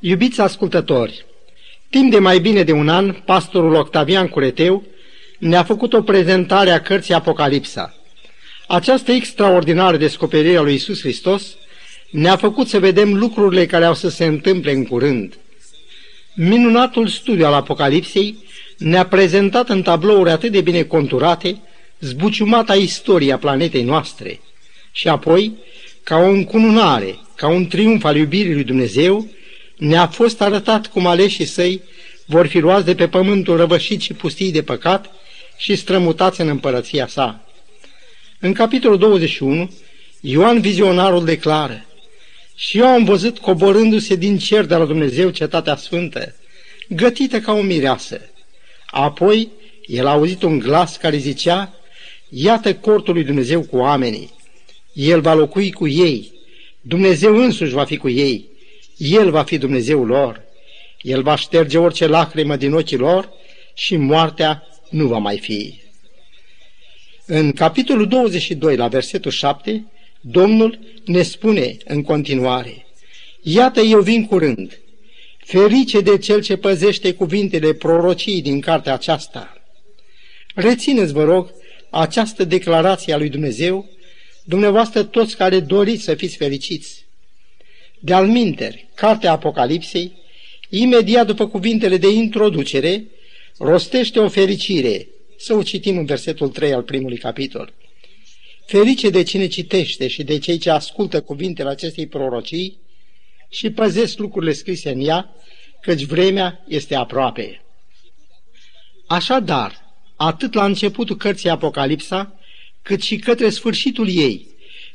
Iubiți ascultători, timp de mai bine de un an, pastorul Octavian Cureteu ne-a făcut o prezentare a cărții Apocalipsa. Această extraordinară descoperire a lui Isus Hristos ne-a făcut să vedem lucrurile care au să se întâmple în curând. Minunatul studiu al Apocalipsei ne-a prezentat în tablouri atât de bine conturate zbuciumata istoria planetei noastre și apoi, ca o încununare, ca un triumf al iubirii lui Dumnezeu, ne-a fost arătat cum aleșii săi vor fi luați de pe pământul răvășit și pustii de păcat și strămutați în împărăția sa. În capitolul 21, Ioan vizionarul declară Și eu am văzut coborându-se din cer de la Dumnezeu cetatea sfântă, gătită ca o mireasă. Apoi el a auzit un glas care zicea, Iată cortul lui Dumnezeu cu oamenii. El va locui cu ei. Dumnezeu însuși va fi cu ei. El va fi Dumnezeul lor. El va șterge orice lacrimă din ochii lor și moartea nu va mai fi. În capitolul 22, la versetul 7, Domnul ne spune în continuare, Iată eu vin curând, ferice de cel ce păzește cuvintele prorocii din cartea aceasta. Rețineți, vă rog, această declarație a lui Dumnezeu, dumneavoastră toți care doriți să fiți fericiți. De-al minteri, cartea Apocalipsei, imediat după cuvintele de introducere, rostește o fericire. Să o citim în versetul 3 al primului capitol. Ferice de cine citește și de cei ce ascultă cuvintele acestei prorocii și păzesc lucrurile scrise în ea, căci vremea este aproape. Așadar, atât la începutul cărții Apocalipsa, cât și către sfârșitul ei,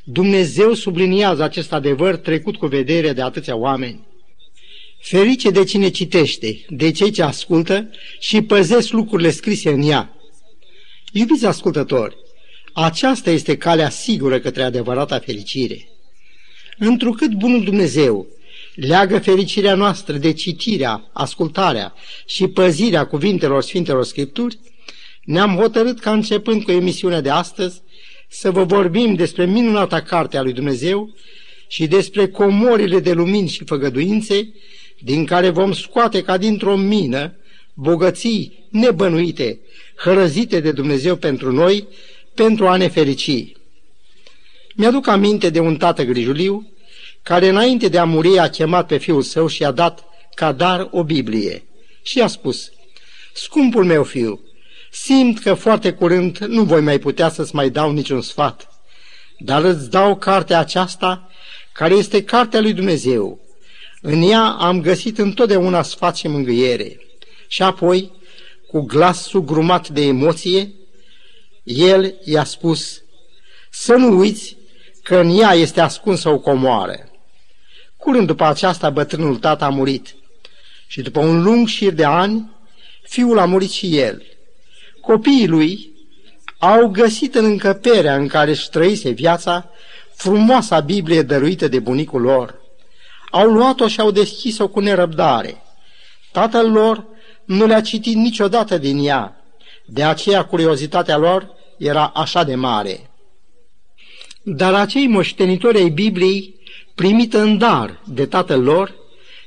Dumnezeu subliniază acest adevăr trecut cu vedere de atâția oameni. Ferice de cine citește, de cei ce ascultă și păzesc lucrurile scrise în ea. Iubiți ascultători, aceasta este calea sigură către adevărata fericire. Întrucât Bunul Dumnezeu leagă fericirea noastră de citirea, ascultarea și păzirea cuvintelor Sfintelor Scripturi, ne-am hotărât ca începând cu emisiunea de astăzi să vă vorbim despre minunata carte a lui Dumnezeu și despre comorile de lumini și făgăduințe din care vom scoate ca dintr-o mină bogății nebănuite, hărăzite de Dumnezeu pentru noi, pentru a ne ferici. Mi-aduc aminte de un tată grijuliu care înainte de a muri a chemat pe fiul său și a dat ca dar o Biblie și a spus, Scumpul meu fiu, Simt că foarte curând nu voi mai putea să-ți mai dau niciun sfat, dar îți dau cartea aceasta, care este cartea lui Dumnezeu. În ea am găsit întotdeauna sfat și mângâiere. Și apoi, cu glas sugrumat de emoție, el i-a spus, să nu uiți că în ea este ascunsă o comoară. Curând după aceasta, bătrânul tată a murit și după un lung șir de ani, fiul a murit și el. Copiii lui au găsit în încăperea în care își trăise viața frumoasa Biblie dăruită de bunicul lor. Au luat-o și au deschis-o cu nerăbdare. Tatăl lor nu le-a citit niciodată din ea, de aceea curiozitatea lor era așa de mare. Dar acei moștenitori ai Bibliei, primită în dar de tatăl lor,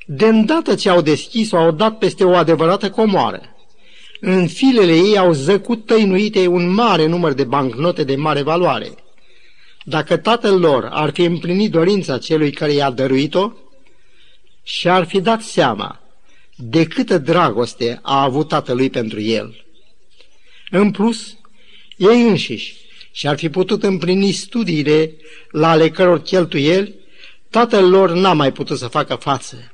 de îndată ce au deschis-o, au dat peste o adevărată comoară. În filele ei au zăcut tăinuite un mare număr de bancnote de mare valoare. Dacă tatăl lor ar fi împlinit dorința celui care i-a dăruit-o și ar fi dat seama de câtă dragoste a avut tatălui pentru el. În plus, ei înșiși și-ar fi putut împlini studiile la ale căror cheltuieli, tatăl lor n-a mai putut să facă față.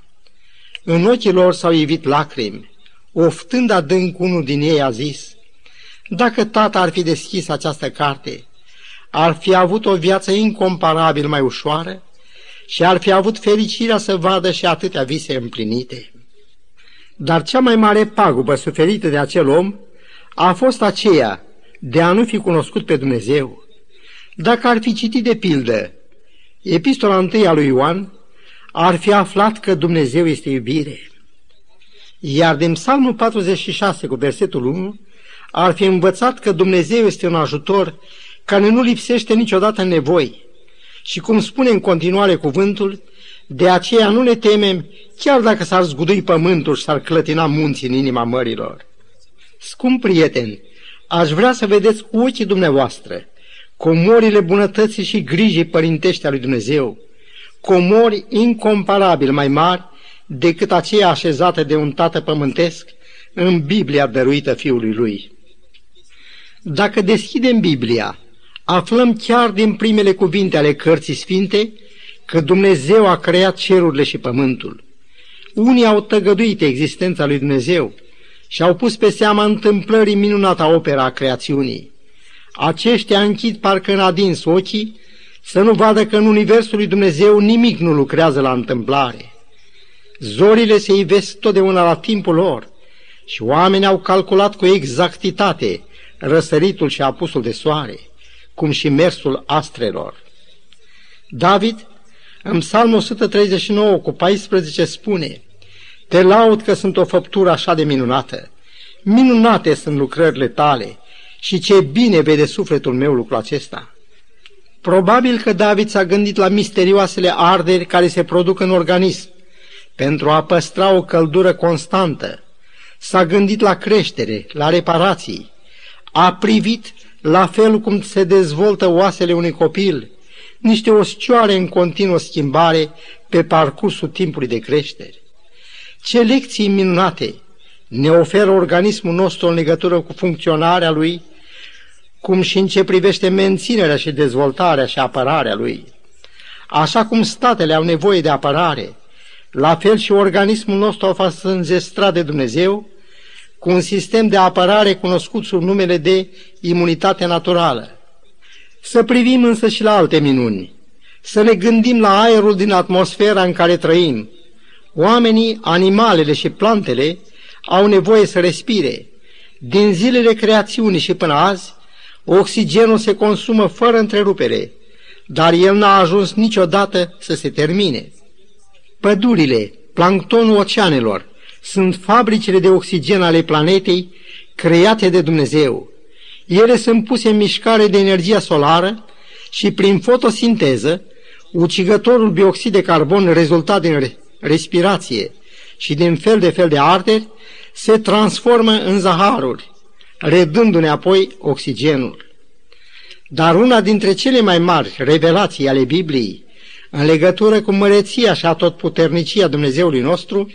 În ochii lor s-au ivit lacrimi, Oftând adânc unul din ei a zis, dacă tata ar fi deschis această carte, ar fi avut o viață incomparabil mai ușoară și ar fi avut fericirea să vadă și atâtea vise împlinite. Dar cea mai mare pagubă suferită de acel om a fost aceea de a nu fi cunoscut pe Dumnezeu. Dacă ar fi citit de pildă epistola întâi a lui Ioan, ar fi aflat că Dumnezeu este iubire. Iar din Psalmul 46 cu versetul 1 ar fi învățat că Dumnezeu este un ajutor care nu lipsește niciodată în nevoi. Și cum spune în continuare cuvântul, de aceea nu ne temem, chiar dacă s-ar zgudui pământul și s-ar clătina munții în inima mărilor. Scump prieten, aș vrea să vedeți cu ochii dumneavoastră comorile bunătății și grijii părintești a lui Dumnezeu, comori incomparabil mai mari decât aceea așezată de un tată pământesc în Biblia dăruită Fiului Lui. Dacă deschidem Biblia, aflăm chiar din primele cuvinte ale cărții sfinte că Dumnezeu a creat cerurile și pământul. Unii au tăgăduit existența lui Dumnezeu și au pus pe seama întâmplării minunata opera a creațiunii. Aceștia închid parcă în adins ochii să nu vadă că în Universul lui Dumnezeu nimic nu lucrează la întâmplare. Zorile se ivesc totdeauna la timpul lor și oamenii au calculat cu exactitate răsăritul și apusul de soare, cum și mersul astrelor. David, în psalmul 139 cu 14 spune, Te laud că sunt o făptură așa de minunată, minunate sunt lucrările tale și ce bine vede sufletul meu lucrul acesta. Probabil că David s-a gândit la misterioasele arderi care se produc în organism pentru a păstra o căldură constantă. S-a gândit la creștere, la reparații. A privit la fel cum se dezvoltă oasele unui copil, niște oscioare în continuă schimbare pe parcursul timpului de creștere. Ce lecții minunate ne oferă organismul nostru în legătură cu funcționarea lui cum și în ce privește menținerea și dezvoltarea și apărarea lui. Așa cum statele au nevoie de apărare, la fel și organismul nostru a fost înzestrat de Dumnezeu cu un sistem de apărare cunoscut sub numele de imunitate naturală. Să privim însă și la alte minuni, să ne gândim la aerul din atmosfera în care trăim. Oamenii, animalele și plantele au nevoie să respire. Din zilele creațiunii și până azi, Oxigenul se consumă fără întrerupere, dar el n-a ajuns niciodată să se termine. Pădurile, planctonul oceanelor, sunt fabricile de oxigen ale planetei create de Dumnezeu. Ele sunt puse în mișcare de energia solară și prin fotosinteză, ucigătorul bioxid de carbon rezultat din respirație și din fel de fel de arderi, se transformă în zaharuri, redându-ne apoi oxigenul. Dar una dintre cele mai mari revelații ale Bibliei în legătură cu măreția și atotputernicia Dumnezeului nostru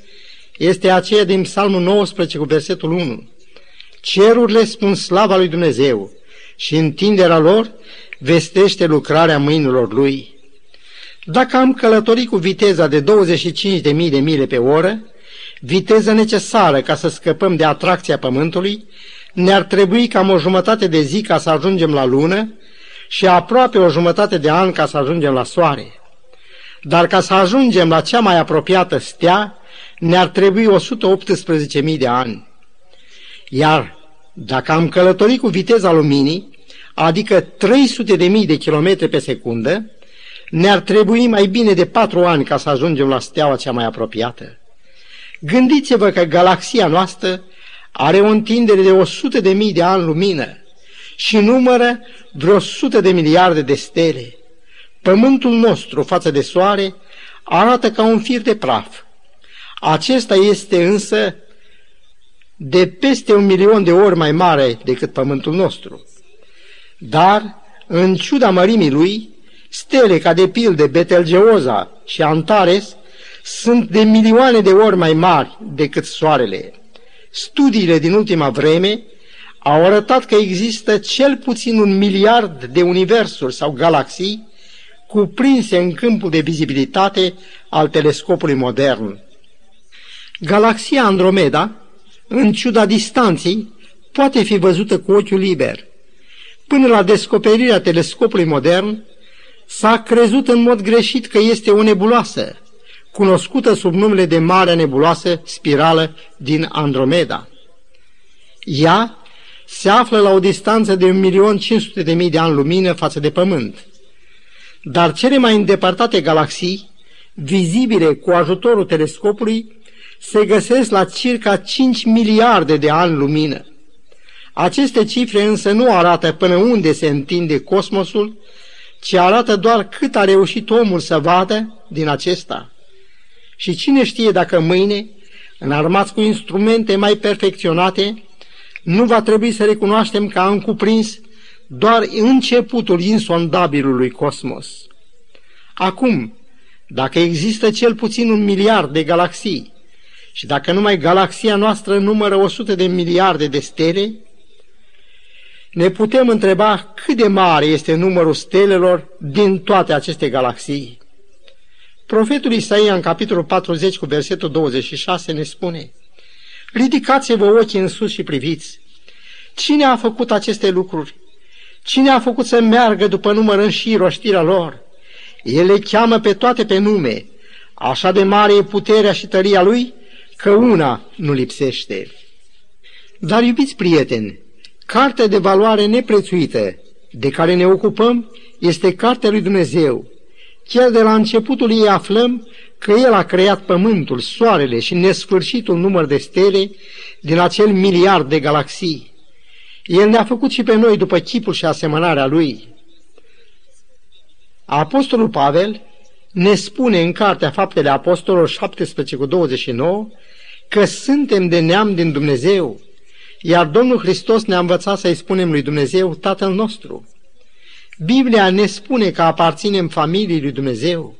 este aceea din Psalmul 19 cu versetul 1. Cerurile spun slava lui Dumnezeu și întinderea lor vestește lucrarea mâinilor lui. Dacă am călătorit cu viteza de 25.000 de mile pe oră, viteza necesară ca să scăpăm de atracția Pământului, ne-ar trebui cam o jumătate de zi ca să ajungem la lună și aproape o jumătate de an ca să ajungem la soare. Dar ca să ajungem la cea mai apropiată stea, ne-ar trebui 118.000 de ani. Iar dacă am călătorit cu viteza luminii, adică 300.000 de kilometri pe secundă, ne-ar trebui mai bine de patru ani ca să ajungem la steaua cea mai apropiată. Gândiți-vă că galaxia noastră are o întindere de 100 de mii de ani lumină și numără vreo 100 de miliarde de stele. Pământul nostru față de soare arată ca un fir de praf. Acesta este însă de peste un milion de ori mai mare decât pământul nostru. Dar, în ciuda mărimii lui, stele ca de pilde Betelgeoza și Antares sunt de milioane de ori mai mari decât soarele. Studiile din ultima vreme au arătat că există cel puțin un miliard de universuri sau galaxii cuprinse în câmpul de vizibilitate al telescopului modern. Galaxia Andromeda, în ciuda distanței, poate fi văzută cu ochiul liber. Până la descoperirea telescopului modern, s-a crezut în mod greșit că este o nebuloasă, cunoscută sub numele de Marea Nebuloasă Spirală din Andromeda. Ea se află la o distanță de 1.500.000 de ani lumină față de Pământ. Dar cele mai îndepărtate galaxii, vizibile cu ajutorul telescopului, se găsesc la circa 5 miliarde de ani lumină. Aceste cifre însă nu arată până unde se întinde cosmosul, ci arată doar cât a reușit omul să vadă din acesta. Și cine știe dacă mâine, înarmați cu instrumente mai perfecționate, nu va trebui să recunoaștem că am cuprins doar începutul insondabilului cosmos. Acum, dacă există cel puțin un miliard de galaxii și dacă numai galaxia noastră numără 100 de miliarde de stele, ne putem întreba cât de mare este numărul stelelor din toate aceste galaxii. Profetul Isaia în capitolul 40 cu versetul 26 ne spune Ridicați-vă ochii în sus și priviți. Cine a făcut aceste lucruri? Cine a făcut să meargă după număr în șir oștirea lor? El le cheamă pe toate pe nume. Așa de mare e puterea și tăria lui, că una nu lipsește. Dar, iubiți prieteni, cartea de valoare neprețuită de care ne ocupăm este cartea lui Dumnezeu. Chiar de la începutul ei aflăm că El a creat pământul, soarele și nesfârșitul număr de stele din acel miliard de galaxii. El ne-a făcut și pe noi după chipul și asemănarea Lui. Apostolul Pavel ne spune în Cartea Faptele Apostolilor 17 cu 29 că suntem de neam din Dumnezeu, iar Domnul Hristos ne-a învățat să-i spunem lui Dumnezeu Tatăl nostru. Biblia ne spune că aparținem familiei lui Dumnezeu.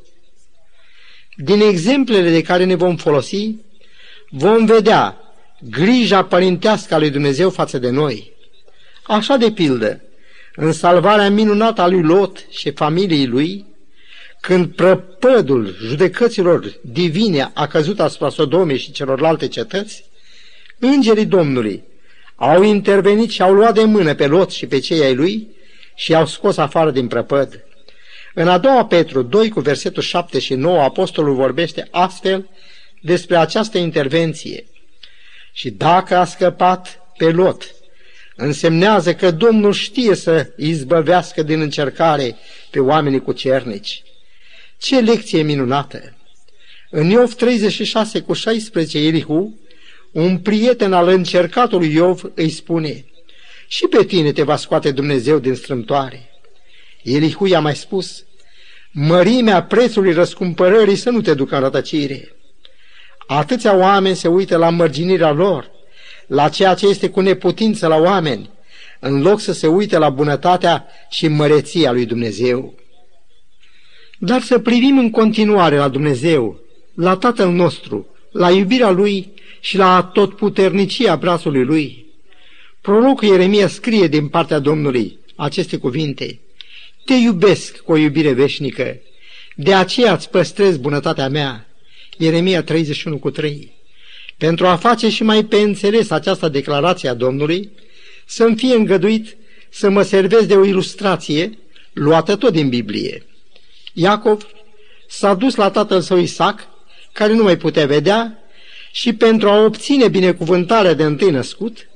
Din exemplele de care ne vom folosi, vom vedea grija părintească a lui Dumnezeu față de noi. Așa de pildă, în salvarea minunată a lui Lot și familiei lui, când prăpădul judecăților divine a căzut asupra Sodomei și celorlalte cetăți, îngerii Domnului au intervenit și au luat de mână pe Lot și pe cei ai lui și i-au scos afară din prăpăd. În a doua Petru 2 cu versetul 7 și 9, apostolul vorbește astfel despre această intervenție. Și dacă a scăpat pe Lot, însemnează că Domnul știe să izbăvească din încercare pe oamenii cu cernici. Ce lecție minunată! În Iov 36 cu 16, Elihu, un prieten al încercatului Iov îi spune, și pe tine te va scoate Dumnezeu din strâmtoare. Elihu i-a mai spus, mărimea prețului răscumpărării să nu te ducă în rătăcire. Atâția oameni se uită la mărginirea lor, la ceea ce este cu neputință la oameni, în loc să se uite la bunătatea și măreția lui Dumnezeu. Dar să privim în continuare la Dumnezeu, la Tatăl nostru, la iubirea Lui și la totputernicia brațului Lui. Prorocul Ieremia scrie din partea Domnului aceste cuvinte. Te iubesc cu o iubire veșnică, de aceea îți păstrez bunătatea mea. Ieremia 31 cu 3. Pentru a face și mai pe înțeles această declarație a Domnului, să-mi fie îngăduit să mă servesc de o ilustrație luată tot din Biblie. Iacov s-a dus la tatăl său Isaac, care nu mai putea vedea, și pentru a obține binecuvântarea de întâi născut,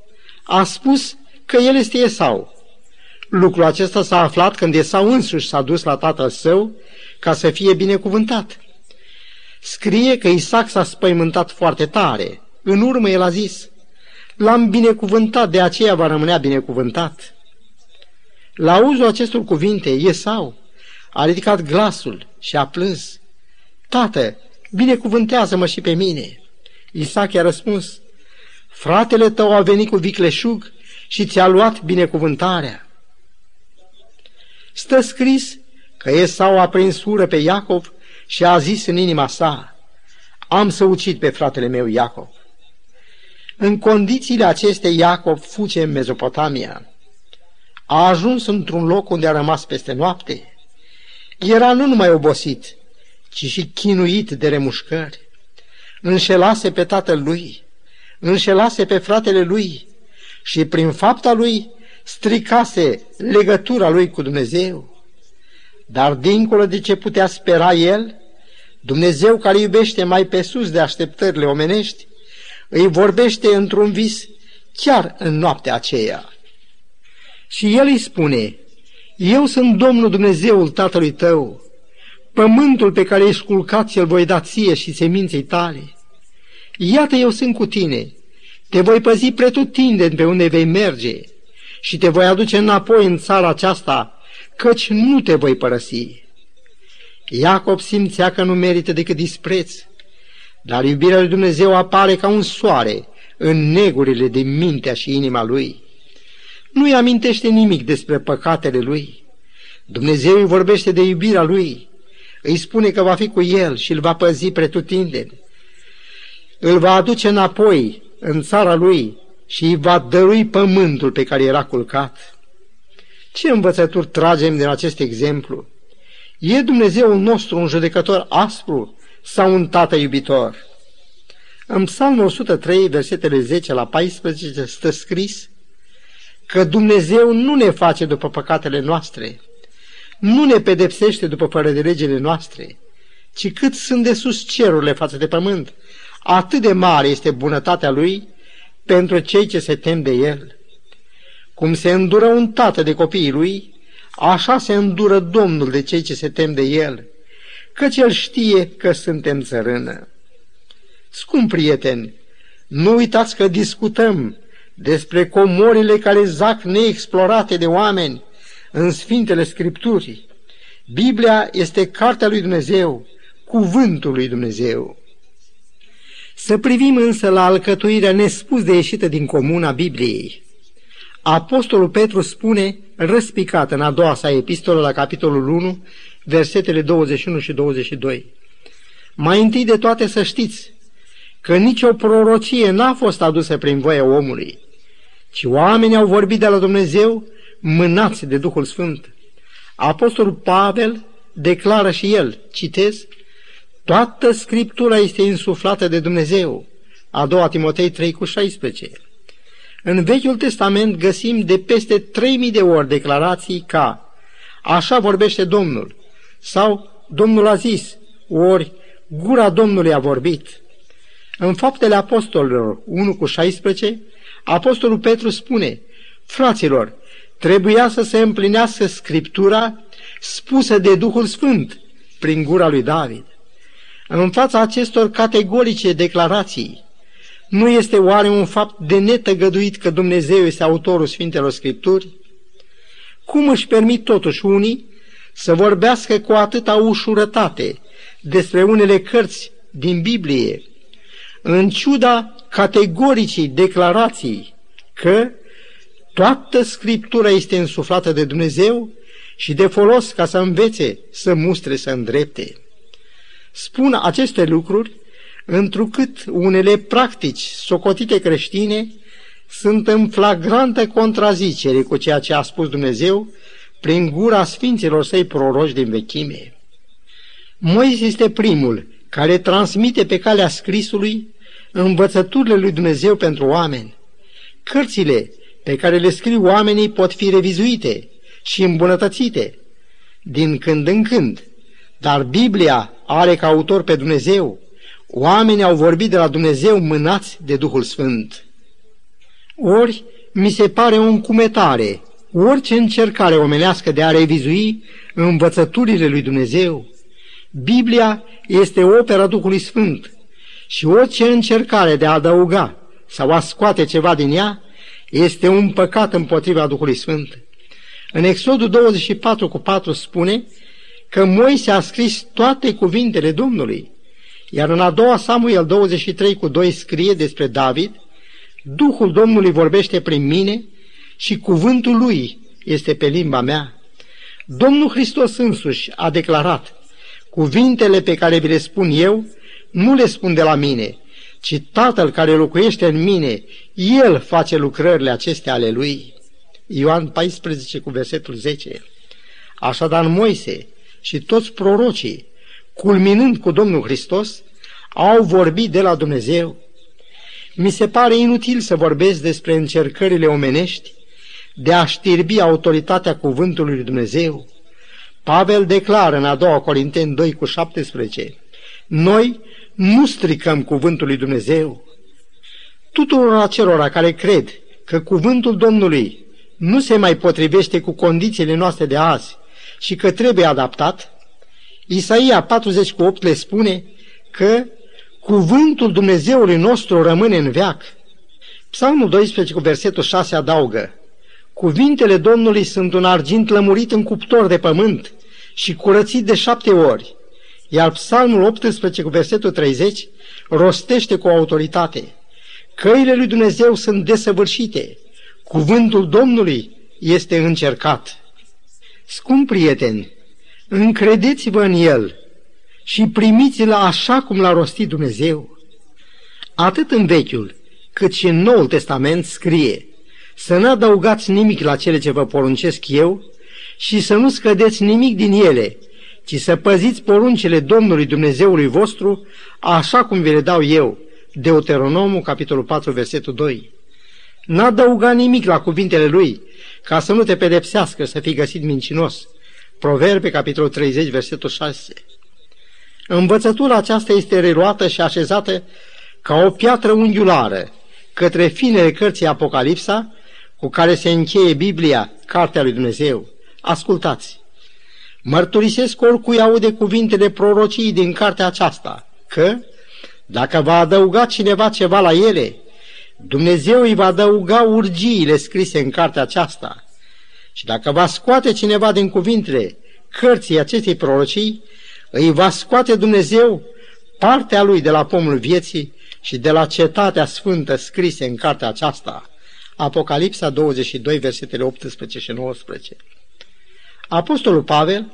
a spus că el este Esau. Lucrul acesta s-a aflat când Esau însuși s-a dus la tatăl său ca să fie binecuvântat. Scrie că Isaac s-a spăimântat foarte tare. În urmă el a zis, L-am binecuvântat, de aceea va rămânea binecuvântat. La auzul acestor cuvinte, Esau a ridicat glasul și a plâns. Tată, binecuvântează-mă și pe mine. Isaac i-a răspuns, fratele tău a venit cu vicleșug și ți-a luat binecuvântarea. Stă scris că Esau a prins ură pe Iacov și a zis în inima sa, am să ucid pe fratele meu Iacov. În condițiile acestea, Iacov fuge în Mezopotamia. A ajuns într-un loc unde a rămas peste noapte. Era nu numai obosit, ci și chinuit de remușcări. Înșelase pe tatăl lui, înșelase pe fratele lui și prin fapta lui stricase legătura lui cu Dumnezeu. Dar dincolo de ce putea spera el, Dumnezeu care iubește mai pe sus de așteptările omenești, îi vorbește într-un vis chiar în noaptea aceea. Și el îi spune, Eu sunt Domnul Dumnezeul tatălui tău, pământul pe care ai sculcat ți-l voi da ție și seminței tale. Iată eu sunt cu tine, te voi păzi pretutindeni pe unde vei merge și te voi aduce înapoi în țara aceasta, căci nu te voi părăsi. Iacob simțea că nu merită decât dispreț dar iubirea lui Dumnezeu apare ca un soare în negurile din mintea și inima lui. Nu-i amintește nimic despre păcatele lui. Dumnezeu îi vorbește de iubirea lui, îi spune că va fi cu el și îl va păzi pretutindeni. Îl va aduce înapoi în țara lui și îi va dărui pământul pe care era culcat. Ce învățături tragem din acest exemplu? E Dumnezeu nostru un judecător aspru sau un tată iubitor? În Psalmul 103, versetele 10 la 14, stă scris că Dumnezeu nu ne face după păcatele noastre, nu ne pedepsește după fără de legile noastre, ci cât sunt de sus cerurile față de pământ, atât de mare este bunătatea Lui pentru cei ce se tem de El. Cum se îndură un tată de copiii lui, așa se îndură Domnul de cei ce se tem de El, căci El știe că suntem țărână. Scump prieteni, nu uitați că discutăm despre comorile care zac neexplorate de oameni în Sfintele Scripturii. Biblia este cartea lui Dumnezeu, cuvântul lui Dumnezeu. Să privim însă la alcătuirea nespus de ieșită din comun a Bibliei. Apostolul Petru spune, răspicat în a doua sa epistolă la capitolul 1, versetele 21 și 22. Mai întâi de toate să știți că nicio prorocie n-a fost adusă prin voia omului, ci oamenii au vorbit de la Dumnezeu mânați de Duhul Sfânt. Apostolul Pavel declară și el, citez, Toată Scriptura este insuflată de Dumnezeu. A doua Timotei 3 cu 16. În Vechiul Testament găsim de peste 3000 de ori declarații ca Așa vorbește Domnul sau Domnul a zis, ori gura Domnului a vorbit. În Faptele Apostolilor 1 cu 16, Apostolul Petru spune, Fraților, trebuia să se împlinească Scriptura spusă de Duhul Sfânt prin gura lui David. În fața acestor categorice declarații, nu este oare un fapt de netăgăduit că Dumnezeu este autorul Sfintelor Scripturi? Cum își permit totuși unii să vorbească cu atâta ușurătate despre unele cărți din Biblie, în ciuda categoricii declarații că toată Scriptura este însuflată de Dumnezeu și de folos ca să învețe, să mustre, să îndrepte. Spun aceste lucruri întrucât unele practici socotite creștine sunt în flagrantă contrazicere cu ceea ce a spus Dumnezeu prin gura sfinților săi proroși din vechime. Moise este primul care transmite pe calea scrisului învățăturile lui Dumnezeu pentru oameni. Cărțile pe care le scriu oamenii pot fi revizuite și îmbunătățite din când în când, dar Biblia are ca autor pe Dumnezeu. Oamenii au vorbit de la Dumnezeu mânați de Duhul Sfânt. Ori mi se pare o încumetare, orice încercare omenească de a revizui învățăturile lui Dumnezeu. Biblia este opera Duhului Sfânt și orice încercare de a adăuga sau a scoate ceva din ea este un păcat împotriva Duhului Sfânt. În Exodul 24 cu 4 spune că Moise a scris toate cuvintele Domnului, iar în a doua Samuel 23 cu 2 scrie despre David, Duhul Domnului vorbește prin mine și cuvântul lui este pe limba mea. Domnul Hristos însuși a declarat, cuvintele pe care vi le spun eu, nu le spun de la mine, ci Tatăl care locuiește în mine, El face lucrările acestea ale Lui. Ioan 14 cu versetul 10. Așadar Moise și toți prorocii, culminând cu Domnul Hristos, au vorbit de la Dumnezeu. Mi se pare inutil să vorbesc despre încercările omenești de a știrbi autoritatea cuvântului lui Dumnezeu. Pavel declară în a doua Corinteni 2 cu 17, Noi nu stricăm cuvântul lui Dumnezeu. Tuturor acelora care cred că cuvântul Domnului nu se mai potrivește cu condițiile noastre de azi și că trebuie adaptat, Isaia 40 cu 8 le spune că cuvântul Dumnezeului nostru rămâne în veac. Psalmul 12 cu versetul 6 adaugă, Cuvintele Domnului sunt un argint lămurit în cuptor de pământ și curățit de șapte ori. Iar Psalmul 18 cu versetul 30 rostește cu autoritate. Căile lui Dumnezeu sunt desăvârșite. Cuvântul Domnului este încercat. Scump prieteni, încredeți-vă în el și primiți-l așa cum l-a rostit Dumnezeu. Atât în Vechiul, cât și în Noul Testament scrie să nu adăugați nimic la cele ce vă poruncesc eu și să nu scădeți nimic din ele, ci să păziți poruncile Domnului Dumnezeului vostru așa cum vi le dau eu. Deuteronomul, capitolul 4, versetul 2. N-adăuga nimic la cuvintele lui, ca să nu te pedepsească să fii găsit mincinos. Proverbe, capitolul 30, versetul 6. Învățătura aceasta este reluată și așezată ca o piatră unghiulară către finele cărții Apocalipsa, cu care se încheie Biblia, Cartea lui Dumnezeu. Ascultați! Mărturisesc oricui aude cuvintele prorocii din cartea aceasta, că, dacă va adăuga cineva ceva la ele, Dumnezeu îi va adăuga urgiile scrise în cartea aceasta. Și dacă va scoate cineva din cuvintele cărții acestei prorocii, îi va scoate Dumnezeu partea lui de la pomul vieții și de la cetatea sfântă scrise în cartea aceasta. Apocalipsa 22, versetele 18 și 19. Apostolul Pavel,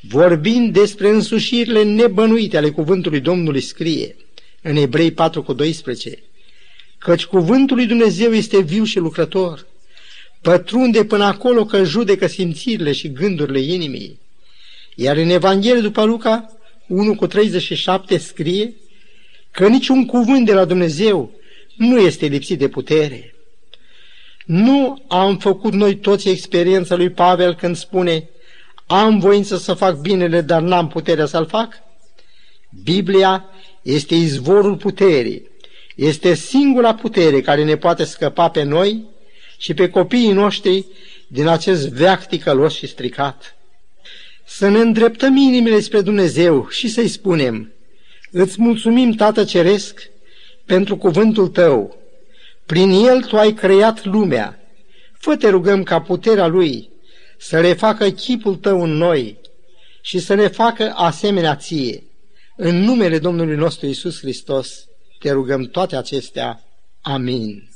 vorbind despre însușirile nebănuite ale cuvântului Domnului, scrie în Ebrei 4 cu 12, căci cuvântul lui Dumnezeu este viu și lucrător, pătrunde până acolo că judecă simțirile și gândurile inimii. Iar în Evanghelie după Luca 1 cu 37 scrie că niciun cuvânt de la Dumnezeu nu este lipsit de putere. Nu am făcut noi toți experiența lui Pavel când spune am voință să fac binele, dar n-am puterea să-l fac? Biblia este izvorul puterii, este singura putere care ne poate scăpa pe noi și pe copiii noștri din acest veac ticălos și stricat. Să ne îndreptăm inimile spre Dumnezeu și să-i spunem, îți mulțumim, Tată Ceresc, pentru cuvântul Tău. Prin el Tu ai creat lumea. Fă te rugăm ca puterea Lui să refacă chipul Tău în noi și să ne facă asemenea Ție. În numele Domnului nostru Isus Hristos te rugăm toate acestea. Amin.